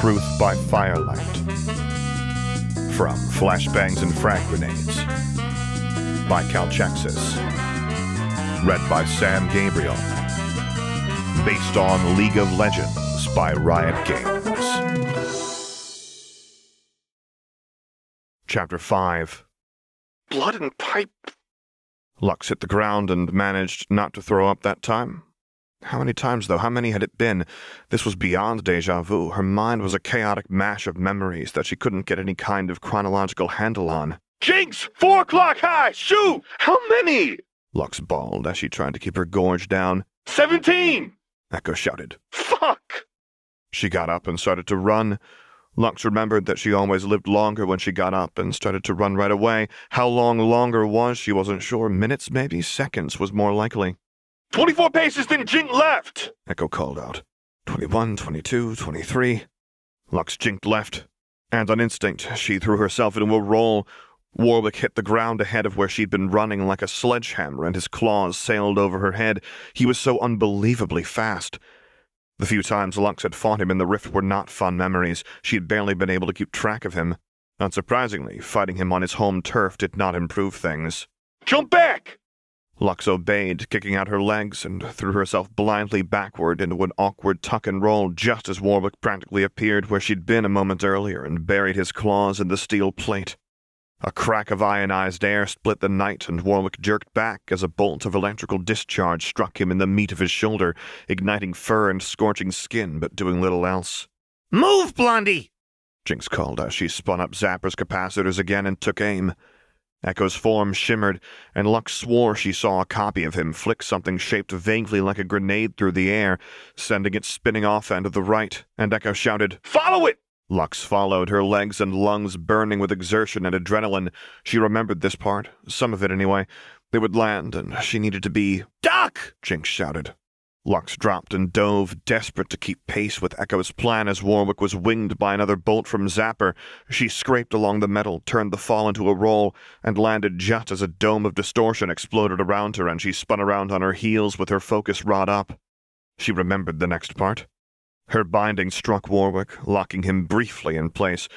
Truth by Firelight. From Flashbangs and Frag Grenades by Calchexxis. Read by Sam Gabriel. Based on League of Legends by Riot Games. Chapter 5 Blood and pipe. Lux hit the ground and managed not to throw up that time. How many times, though? How many had it been? This was beyond deja vu. Her mind was a chaotic mash of memories that she couldn't get any kind of chronological handle on. Jinx! Four o'clock high! Shoot! How many? Lux bawled as she tried to keep her gorge down. Seventeen! Ekko shouted. Fuck! She got up and started to run. Lux remembered that she always lived longer when she got up and started to run right away. How long longer was she wasn't sure. Minutes, maybe seconds was more likely. Twenty-four paces, then Jink left! Ekko called out. Twenty-one, twenty-two, twenty-three. Lux jinked left, and on instinct she threw herself into a roll. Warwick hit the ground ahead of where she'd been running like a sledgehammer, and his claws sailed over her head. He was so unbelievably fast. The few times Lux had fought him in the rift were not fun memories. She had barely been able to keep track of him. Unsurprisingly, fighting him on his home turf did not improve things. Jump back! Lux obeyed, kicking out her legs, and threw herself blindly backward into an awkward tuck and roll just as Warwick practically appeared where she'd been a moment earlier and buried his claws in the steel plate. A crack of ionized air split the night, and Warwick jerked back as a bolt of electrical discharge struck him in the meat of his shoulder, igniting fur and scorching skin, but doing little else. Move, Blondie! Jinx called as she spun up Zapper's capacitors again and took aim. Ekko's form shimmered, and Lux swore she saw a copy of him flick something shaped vaguely like a grenade through the air, sending it spinning off and to the right, and Ekko shouted, Follow it! Lux followed, her legs and lungs burning with exertion and adrenaline. She remembered this part, some of it anyway. They would land, and she needed to be. Duck! Jinx shouted. Lux dropped and dove, desperate to keep pace with Ekko's plan as Warwick was winged by another bolt from Zapper. She scraped along the metal, turned the fall into a roll, and landed just as a dome of distortion exploded around her and she spun around on her heels with her focus rod up. She remembered the next part. Her binding struck Warwick, locking him briefly in place.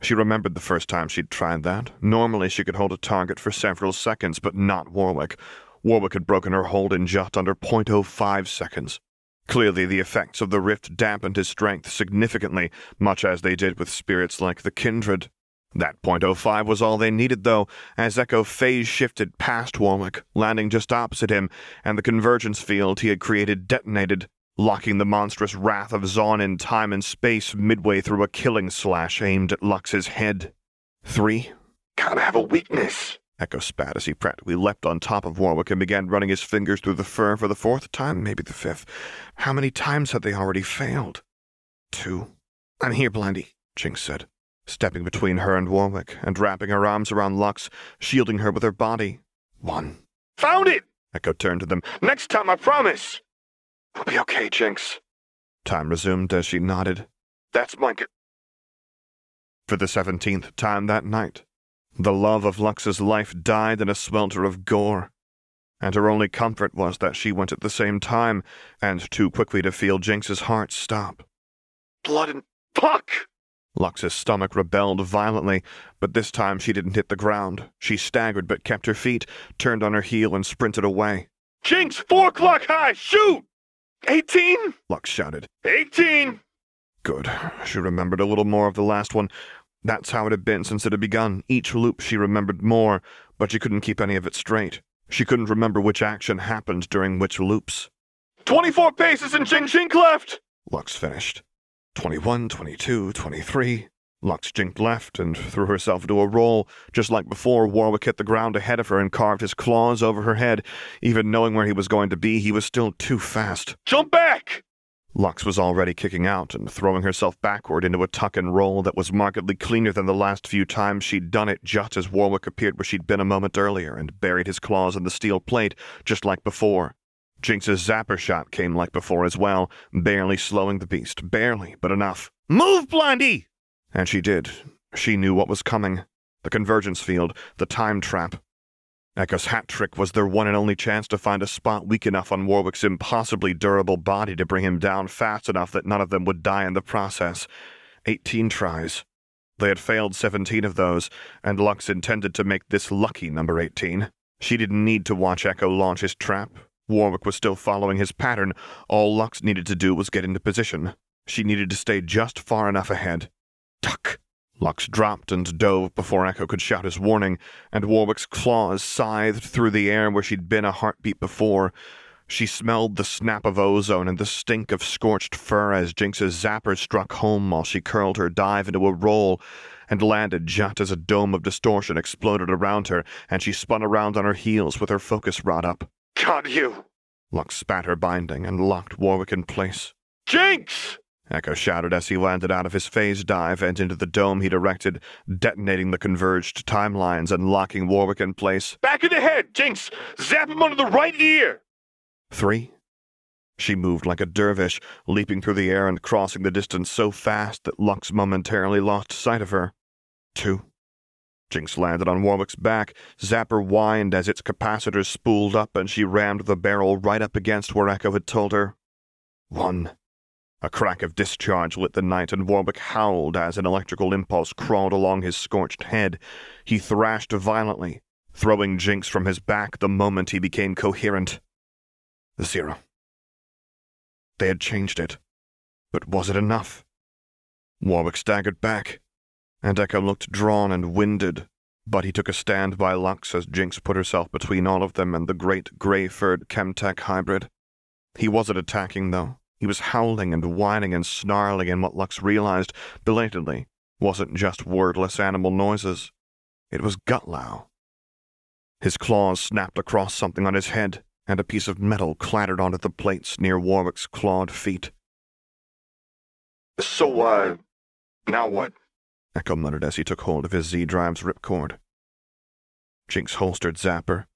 She remembered the first time she'd tried that. Normally she could hold a target for several seconds, but not Warwick. Warwick had broken her hold in just under 0.05 seconds. Clearly, the effects of the rift dampened his strength significantly, much as they did with spirits like the Kindred. That .05 was all they needed, though, as Ekko phase shifted past Warwick, landing just opposite him, and the convergence field he had created detonated locking the monstrous wrath of Zaun in time and space midway through a killing slash aimed at Lux's head. Three? Gotta have a weakness. Ekko spat as he practically leapt on top of Warwick and began running his fingers through the fur for the fourth time, maybe the fifth. How many times had they already failed? Two. I'm here, Blondie, Jinx said, stepping between her and Warwick and wrapping her arms around Lux, shielding her with her body. One. Found it! Ekko turned to them. Next time, I promise. We'll be okay, Jinx. Time resumed as she nodded. That's my. G- For the seventeenth time that night, the love of Lux's life died in a swelter of gore, and her only comfort was that she went at the same time, and too quickly to feel Jinx's heart stop. Blood and. Fuck! Lux's stomach rebelled violently, but this time she didn't hit the ground. She staggered but kept her feet, turned on her heel, and sprinted away. Jinx, four o'clock high! Shoot! Eighteen? Lux shouted. Eighteen! Good. She remembered a little more of the last one. That's how it had been since it had begun. Each loop she remembered more, but she couldn't keep any of it straight. She couldn't remember which action happened during which loops. Twenty-four paces and Jink Jink left! Lux finished. Twenty-one, twenty-two, twenty-three. Lux jinked left and threw herself into a roll. Just like before, Warwick hit the ground ahead of her and carved his claws over her head. Even knowing where he was going to be, he was still too fast. Jump back! Lux was already kicking out and throwing herself backward into a tuck and roll that was markedly cleaner than the last few times she'd done it just as Warwick appeared where she'd been a moment earlier and buried his claws in the steel plate, just like before. Jinx's zapper shot came like before as well, barely slowing the beast. Barely, but enough. Move, Blondie! And she did. She knew what was coming. The convergence field, the time trap. Ekko's hat trick was their one and only chance to find a spot weak enough on Warwick's impossibly durable body to bring him down fast enough that none of them would die in the process. Eighteen tries. They had failed 17 of those, and Lux intended to make this lucky number 18. She didn't need to watch Ekko launch his trap. Warwick was still following his pattern. All Lux needed to do was get into position. She needed to stay just far enough ahead. Duck! Lux dropped and dove before Ekko could shout his warning, and Warwick's claws scythed through the air where she'd been a heartbeat before. She smelled the snap of ozone and the stink of scorched fur as Jinx's zapper struck home while she curled her dive into a roll and landed just as a dome of distortion exploded around her and she spun around on her heels with her focus rod up. Got you! Lux spat her binding and locked Warwick in place. Jinx! Ekko shouted as he landed out of his phase dive and into the dome he'd erected, detonating the converged timelines and locking Warwick in place. Back of the head, Jinx! Zap him under the right ear! Three. She moved like a dervish, leaping through the air and crossing the distance so fast that Lux momentarily lost sight of her. Two. Jinx landed on Warwick's back. Zapper whined as its capacitors spooled up, and she rammed the barrel right up against where Ekko had told her. One. A crack of discharge lit the night, and Warwick howled as an electrical impulse crawled along his scorched head. He thrashed violently, throwing Jinx from his back the moment he became coherent. Zero. They had changed it. But was it enough? Warwick staggered back, and Ekko looked drawn and winded, but he took a stand by Lux as Jinx put herself between all of them and the great gray-furred Chemtech hybrid. He wasn't attacking, though. He was howling and whining and snarling in what Lux realized, belatedly, wasn't just wordless animal noises. It was Gutlow. His claws snapped across something on his head, and a piece of metal clattered onto the plates near Warwick's clawed feet. So, uh, now what? Ekko muttered as he took hold of his Z-Drive's ripcord. Jinx holstered Zapper,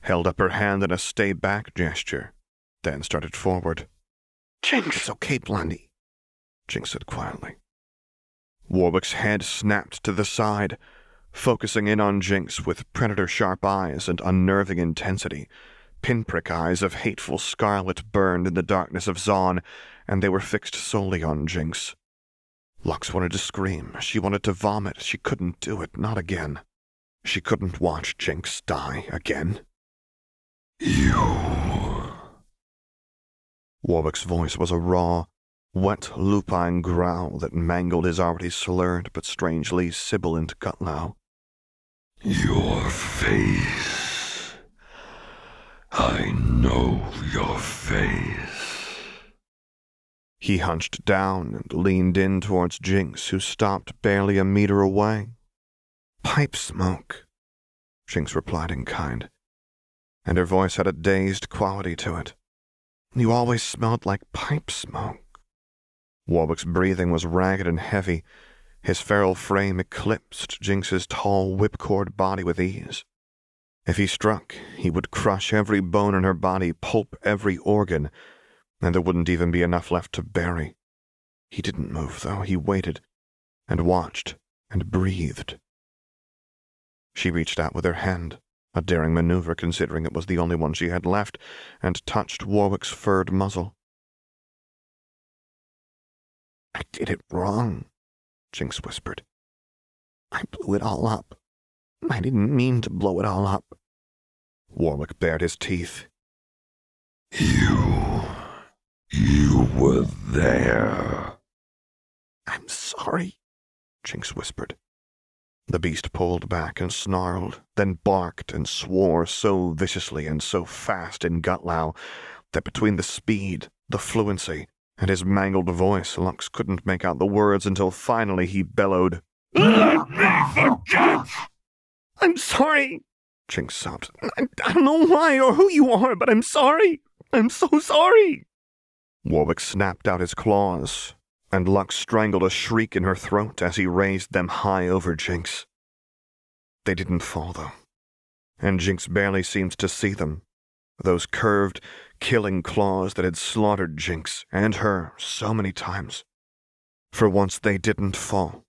held up her hand in a stay back gesture, then started forward. Jinx! It's okay, Blondie, Jinx said quietly. Warwick's head snapped to the side, focusing in on Jinx with predator sharp eyes and unnerving intensity. Pinprick eyes of hateful scarlet burned in the darkness of Zaun, and they were fixed solely on Jinx. Lux wanted to scream. She wanted to vomit. She couldn't do it. Not again. She couldn't watch Jinx die again. You. Warwick's voice was a raw, wet, lupine growl that mangled his already slurred but strangely sibilant gutlow. Your face. I know your face. He hunched down and leaned in towards Jinx, who stopped barely a meter away. Pipe smoke, Jinx replied in kind, and her voice had a dazed quality to it. You always smelled like pipe smoke. Warwick's breathing was ragged and heavy. His feral frame eclipsed Jinx's tall whipcord body with ease. If he struck, he would crush every bone in her body, pulp every organ, and there wouldn't even be enough left to bury. He didn't move, though. He waited and watched and breathed. She reached out with her hand, a daring maneuver considering it was the only one she had left, and touched Warwick's furred muzzle. I did it wrong, Jinx whispered. I blew it all up. I didn't mean to blow it all up. Warwick bared his teeth. You. You were there. I'm sorry, Jinx whispered. The beast pulled back and snarled, then barked and swore so viciously and so fast in Gutlow that between the speed, the fluency, and his mangled voice, Lux couldn't make out the words until finally he bellowed, Let me forget! I'm sorry. Jinx sobbed. I, I don't know why or who you are, but I'm sorry. I'm so sorry. Warwick snapped out his claws, and Lux strangled a shriek in her throat as he raised them high over Jinx. They didn't fall, though, and Jinx barely seemed to see them. Those curved, killing claws that had slaughtered Jinx and her so many times. For once they didn't fall.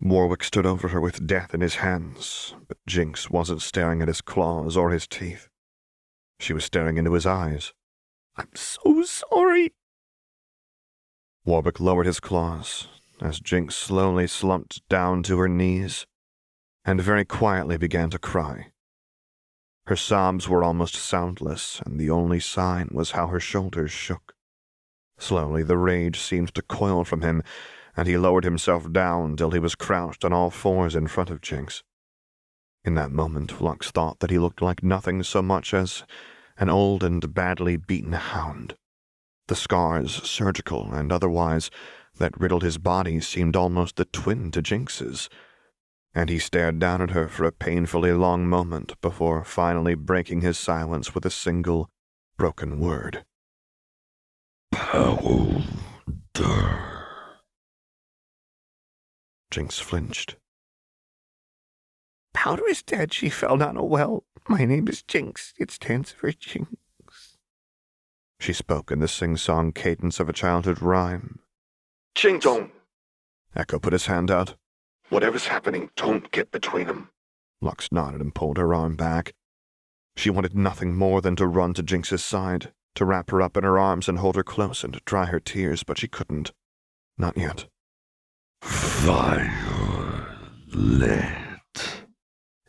Warwick stood over her with death in his hands, but Jinx wasn't staring at his claws or his teeth. She was staring into his eyes. I'm so sorry. Warwick lowered his claws, as Jinx slowly slumped down to her knees and very quietly began to cry. Her sobs were almost soundless, and the only sign was how her shoulders shook. Slowly the rage seemed to coil from him, and he lowered himself down till he was crouched on all fours in front of Jinx. In that moment, Lux thought that he looked like nothing so much as an old and badly beaten hound. The scars, surgical and otherwise, that riddled his body seemed almost the twin to Jinx's, and he stared down at her for a painfully long moment before finally breaking his silence with a single, broken word. Powder. Jinx flinched. Powder is dead. She fell down a well. My name is Jinx. It stands for Jinx. She spoke in the sing-song cadence of a childhood rhyme. Jinx, don't. Ekko put his hand out. Whatever's happening, don't get between them. Lux nodded and pulled her arm back. She wanted nothing more than to run to Jinx's side, to wrap her up in her arms and hold her close and dry her tears, but she couldn't. Not yet. Violet.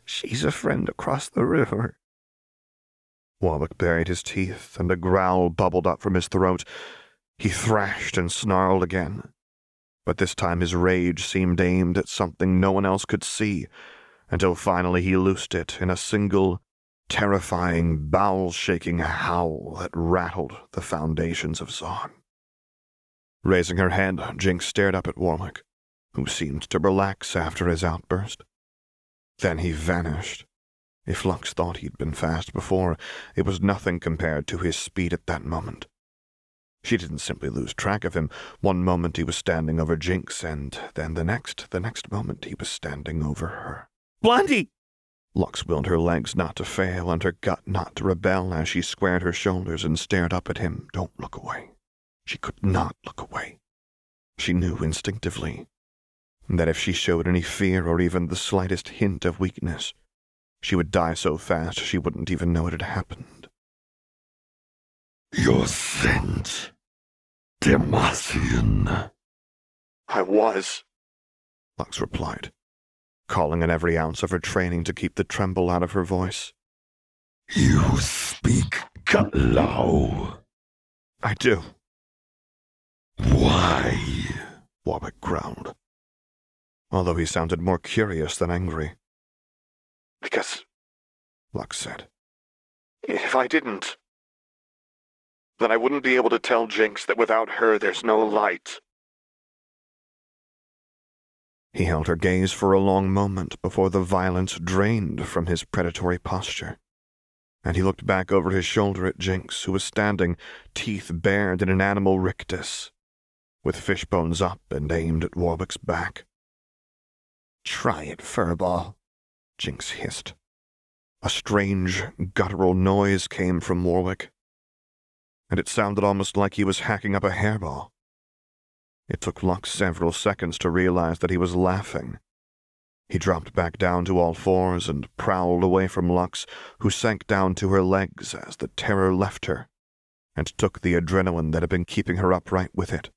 She's a friend across the river. Warwick buried his teeth, and a growl bubbled up from his throat. He thrashed and snarled again. But this time his rage seemed aimed at something no one else could see, until finally he loosed it in a single, terrifying, bowel-shaking howl that rattled the foundations of Zaun. Raising her head, Jinx stared up at Warwick, who seemed to relax after his outburst. Then he vanished. If Lux thought he'd been fast before, it was nothing compared to his speed at that moment. She didn't simply lose track of him. One moment he was standing over Jinx, and then the next, the next moment he was standing over her. Blondie! Lux willed her legs not to fail and her gut not to rebel as she squared her shoulders and stared up at him. Don't look away. She could not look away. She knew instinctively that if she showed any fear or even the slightest hint of weakness, she would die so fast she wouldn't even know it had happened. You're sent. Demacian. I was. Lux replied, calling in every ounce of her training to keep the tremble out of her voice. You speak Galau. I do, Why? Warwick growled, although he sounded more curious than angry. Because Lux said. if I didn't, then I wouldn't be able to tell Jinx that without her there's no light. He held her gaze for a long moment before the violence drained from his predatory posture. And he looked back over his shoulder at Jinx, who was standing, teeth bared in an animal rictus, with fishbones up and aimed at Warwick's back. Try it, Furball. Jinx hissed. A strange, guttural noise came from Warwick, and it sounded almost like he was hacking up a hairball. It took Lux several seconds to realize that he was laughing. He dropped back down to all fours and prowled away from Lux, who sank down to her legs as the terror left her, and took the adrenaline that had been keeping her upright with it.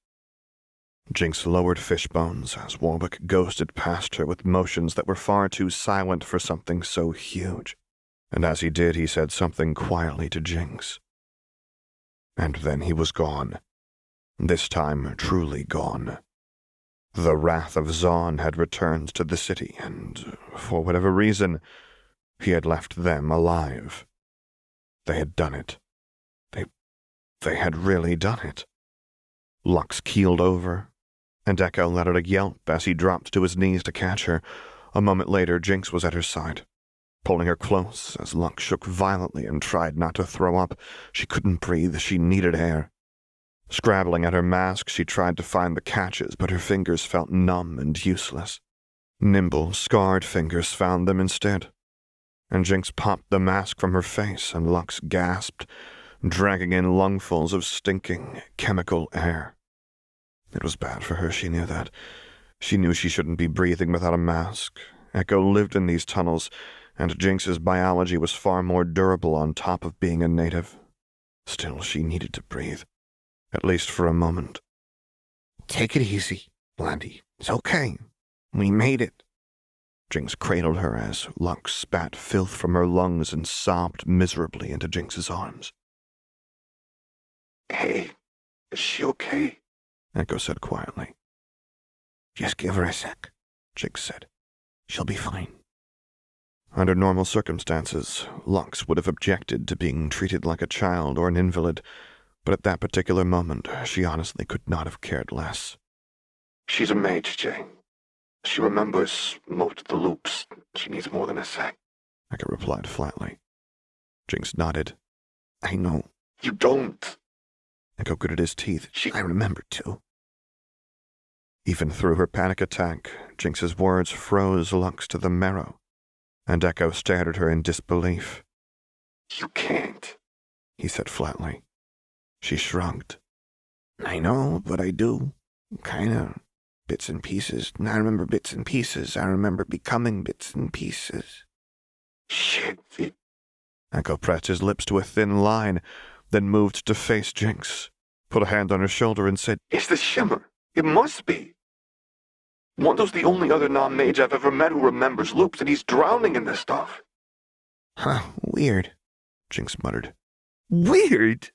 Jinx lowered Fishbones as Warwick ghosted past her with motions that were far too silent for something so huge, and as he did, he said something quietly to Jinx. And then he was gone. This time truly gone. The wrath of Zaun had returned to the city, and for whatever reason, he had left them alive. They had done it. They. they had really done it. Lux keeled over, and Ekko let out a yelp as he dropped to his knees to catch her. A moment later, Jinx was at her side, pulling her close as Lux shook violently and tried not to throw up. She couldn't breathe. She needed air. Scrabbling at her mask, she tried to find the catches, but her fingers felt numb and useless. Nimble, scarred fingers found them instead. And Jinx popped the mask from her face, and Lux gasped, dragging in lungfuls of stinking, chemical air. It was bad for her, she knew that. She knew she shouldn't be breathing without a mask. Ekko lived in these tunnels, and Jinx's biology was far more durable on top of being a native. Still, she needed to breathe at least for a moment. Take it easy. Blandy, it's okay. We made it. Jinx cradled her as Lux spat filth from her lungs and sobbed miserably into Jinx's arms. Hey, is she okay? Ekko said quietly. Just give her a sec, Jinx said. She'll be fine. Under normal circumstances, Lux would have objected to being treated like a child or an invalid, but at that particular moment, she honestly could not have cared less. She's a mage, Jay. She remembers most of the loops. She needs more than a sec. Ekko replied flatly. Jinx nodded. I know. You don't. Ekko gritted his teeth. She. I remember too. Even through her panic attack, Jinx's words froze Lux to the marrow, and Ekko stared at her in disbelief. You can't, he said flatly. She shrugged. I know, but I do. Kinda. Bits and pieces. I remember bits and pieces. I remember becoming bits and pieces. Shit. It... Ekko pressed his lips to a thin line, then moved to face Jinx, put a hand on her shoulder, and said, It's the Shimmer. It must be. Wando's the only other non-mage I've ever met who remembers loops, and he's drowning in this stuff. Huh, weird, Jinx muttered. Weird?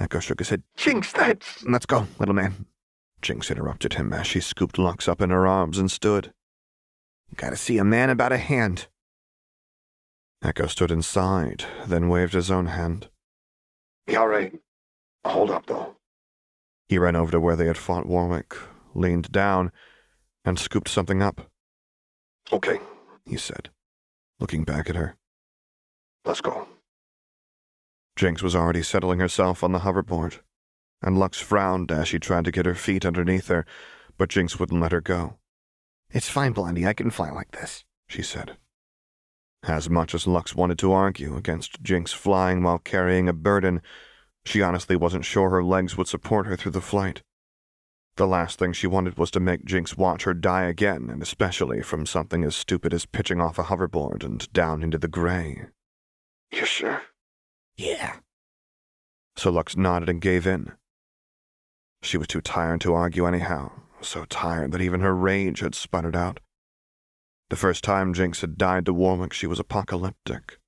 Ekko shook his head. Jinx, that's... Let's go, little man. Jinx interrupted him as she scooped Lux up in her arms and stood. Gotta see a man about a hand. Ekko stood inside, then waved his own hand. Yeah, all right. Hold up, though. He ran over to where they had fought Warwick, leaned down, and scooped something up. Okay, he said, looking back at her. Let's go. Jinx was already settling herself on the hoverboard, and Lux frowned as she tried to get her feet underneath her, but Jinx wouldn't let her go. It's fine, Blondie, I can fly like this, she said. As much as Lux wanted to argue against Jinx flying while carrying a burden, she honestly wasn't sure her legs would support her through the flight. The last thing she wanted was to make Jinx watch her die again, and especially from something as stupid as pitching off a hoverboard and down into the gray. You sure? Yeah. So Lux nodded and gave in. She was too tired to argue anyhow, so tired that even her rage had sputtered out. The first time Jinx had died to Warwick, she was apocalyptic.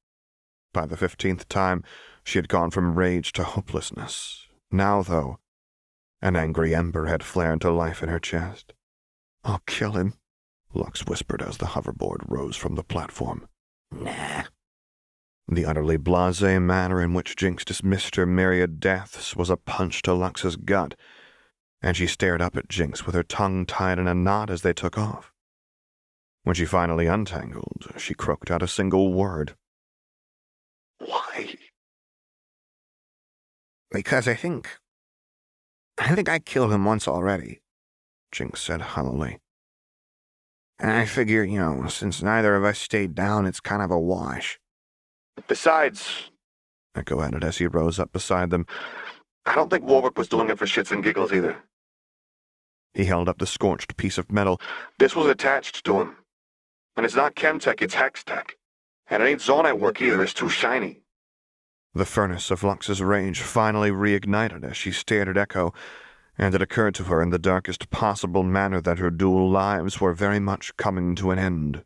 By the fifteenth time, she had gone from rage to hopelessness. Now, though, an angry ember had flared to life in her chest. I'll kill him, Lux whispered as the hoverboard rose from the platform. Nah. The utterly blasé manner in which Jinx dismissed her myriad deaths was a punch to Lux's gut, and she stared up at Jinx with her tongue tied in a knot as they took off. When she finally untangled, she croaked out a single word. Why? Because I think. I think I killed him once already, Jinx said hollowly. And I figure, you know, since neither of us stayed down, it's kind of a wash. Besides, Ekko added as he rose up beside them, I don't think Warwick was doing it for shits and giggles either. He held up the scorched piece of metal. This was attached to him. And it's not Chemtech, it's Hextech. And it ain't Zaunite work either, it's too shiny. The furnace of Lux's rage finally reignited as she stared at Ekko, and it occurred to her in the darkest possible manner that her dual lives were very much coming to an end.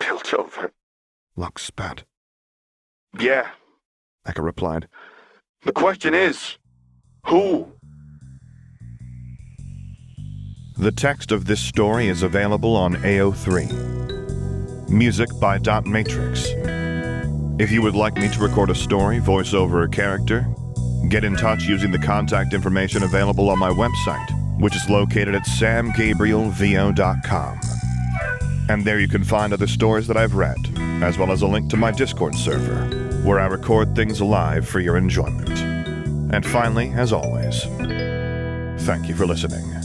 Piltover. Lux spat. Yeah, Ekko replied. The question is, who? The text of this story is available on AO3. Music by Dot Matrix. If you would like me to record a story, voice over a character, get in touch using the contact information available on my website, which is located at samgabrielvo.com. And there you can find other stories that I've read, as well as a link to my Discord server, where I record things live for your enjoyment. And finally, as always, thank you for listening.